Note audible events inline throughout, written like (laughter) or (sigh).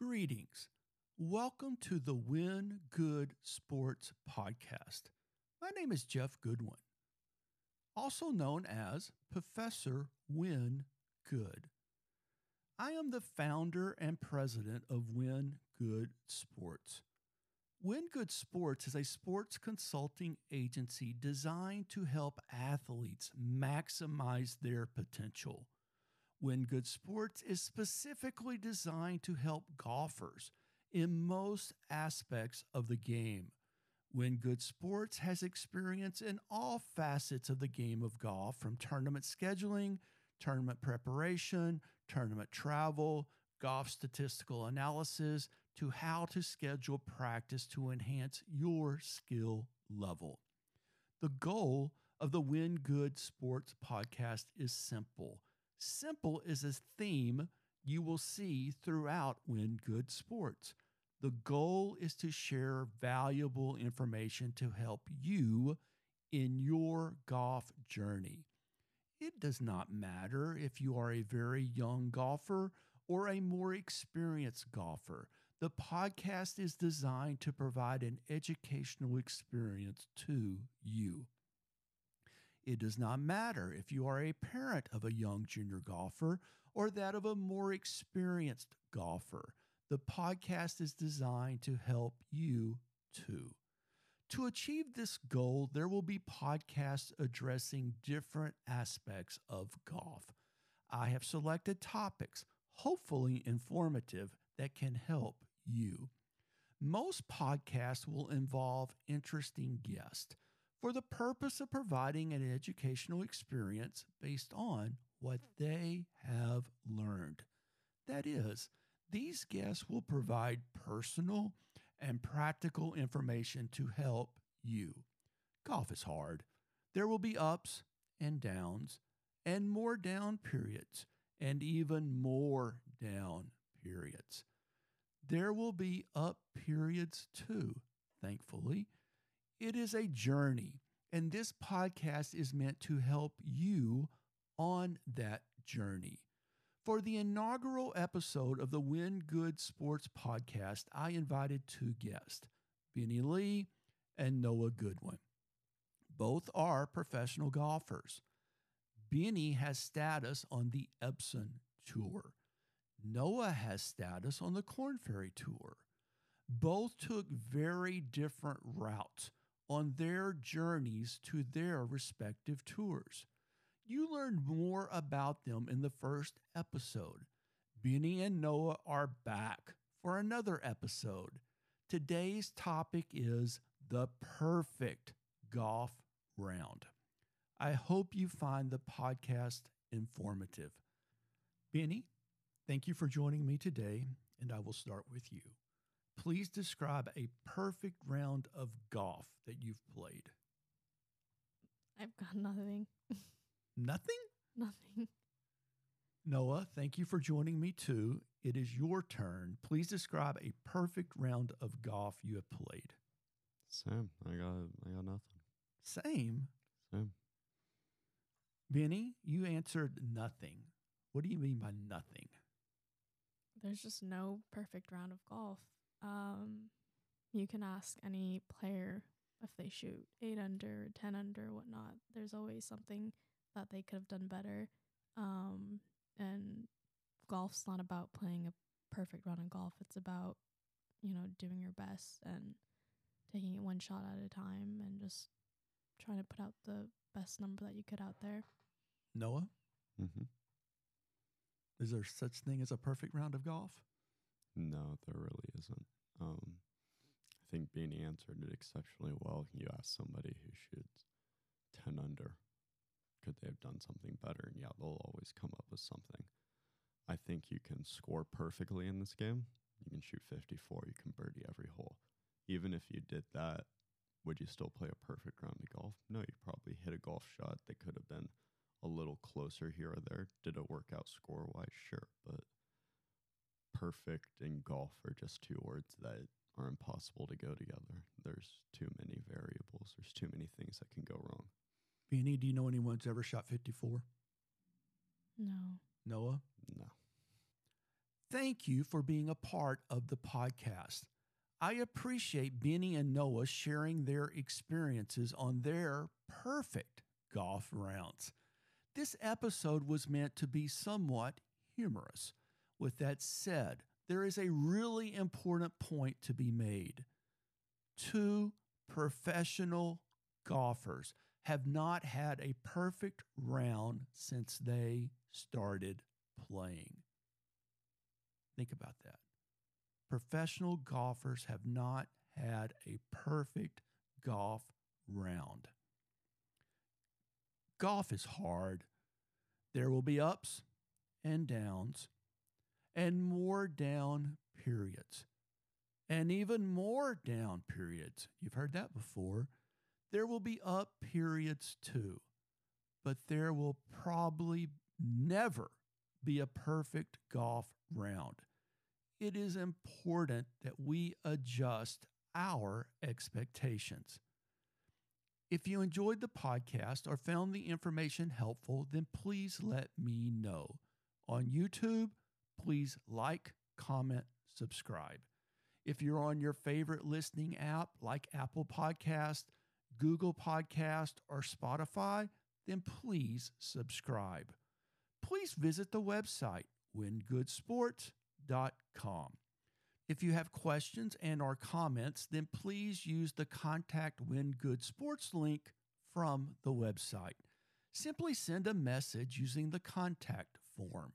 Greetings. Welcome to the Win Good Sports Podcast. My name is Jeff Goodwin, also known as Professor Win Good. I am the founder and president of Win Good Sports. Win Good Sports is a sports consulting agency designed to help athletes maximize their potential. Win Good Sports is specifically designed to help golfers in most aspects of the game. Win Good Sports has experience in all facets of the game of golf, from tournament scheduling, tournament preparation, tournament travel, golf statistical analysis, to how to schedule practice to enhance your skill level. The goal of the Win Good Sports podcast is simple Simple is a theme you will see throughout Win Good Sports. The goal is to share valuable information to help you in your golf journey. It does not matter if you are a very young golfer or a more experienced golfer. The podcast is designed to provide an educational experience to you. It does not matter if you are a parent of a young junior golfer or that of a more experienced golfer. The podcast is designed to help you too. To achieve this goal, there will be podcasts addressing different aspects of golf. I have selected topics, hopefully informative, that can help you. Most podcasts will involve interesting guests for the purpose of providing an educational experience based on what they have learned. That is, these guests will provide personal and practical information to help you. Golf is hard. There will be ups and downs, and more down periods, and even more down periods. There will be up periods too, thankfully it is a journey, and this podcast is meant to help you on that journey. For the inaugural episode of the Win Good Sports podcast, I invited two guests, Binny Lee and Noah Goodwin. Both are professional golfers. Binny has status on the Epson Tour. Noah has status on the Korn Ferry Tour. Both took very different routes on their journeys to their respective tours. You learned more about them in the first episode. Binny and Noah are back for another episode. Today's topic is the perfect golf round. I hope you find the podcast informative. Binny, thank you for joining me today, and I will start with you. Please describe a perfect round of golf that you've played. I've got nothing. (laughs) Nothing? Nothing. Noah, thank you for joining me too. It is your turn. Please describe a perfect round of golf you have played. Same. I got I got nothing. Same. Same. Binny, you answered nothing. What do you mean by nothing? There's just no perfect round of golf. Um, you can ask any player if they shoot eight under, ten under, whatnot. There's always something that they could have done better. Um, and golf's not about playing a perfect round of golf. It's about you know doing your best and taking it one shot at a time and just trying to put out the best number that you could out there. Noah, Mm-hmm. is there such thing as a perfect round of golf? No, there really isn't. Um, I think Binny answered it exceptionally well. You ask somebody who shoots 10 under, could they have done something better? And yeah, they'll always come up with something. I think you can score perfectly in this game. You can shoot 54, you can birdie every hole. Even if you did that, would you still play a perfect round of golf? No, you probably hit a golf shot that could have been a little closer here or there. Did it work out score wise? Sure. But perfect and golf are just two words that are impossible to go together. There's too many variables. There's too many things that can go wrong. Binny, do you know anyone who's ever shot 54? No. Noah? No. Thank you for being a part of the podcast. I appreciate Binny and Noah sharing their experiences on their perfect golf rounds. This episode was meant to be somewhat humorous. With that said, there is a really important point to be made. Two professional golfers have not had a perfect round since they started playing. Think about that. Professional golfers have not had a perfect golf round. Golf is hard. There will be ups and downs, and more down periods, and even more down periods. You've heard that before. There will be up periods too, but there will probably never be a perfect golf round. It is important that we adjust our expectations. If you enjoyed the podcast or found the information helpful, then please let me know. On YouTube, please like, comment, subscribe. If you're on your favorite listening app like Apple Podcast, Google Podcast, or Spotify, then please subscribe. Please visit the website wingoodsports.com. If you have questions and or comments, then please use the contact Win Good Sports link from the website. Simply send a message using the contact form.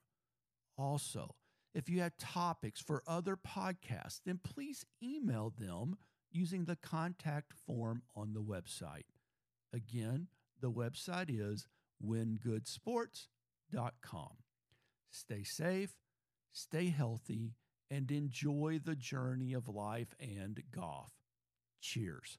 Also, if you have topics for other podcasts, then please email them using the contact form on the website. Again, the website is wingoodsports.com. Stay safe, stay healthy, and enjoy the journey of life and golf. Cheers.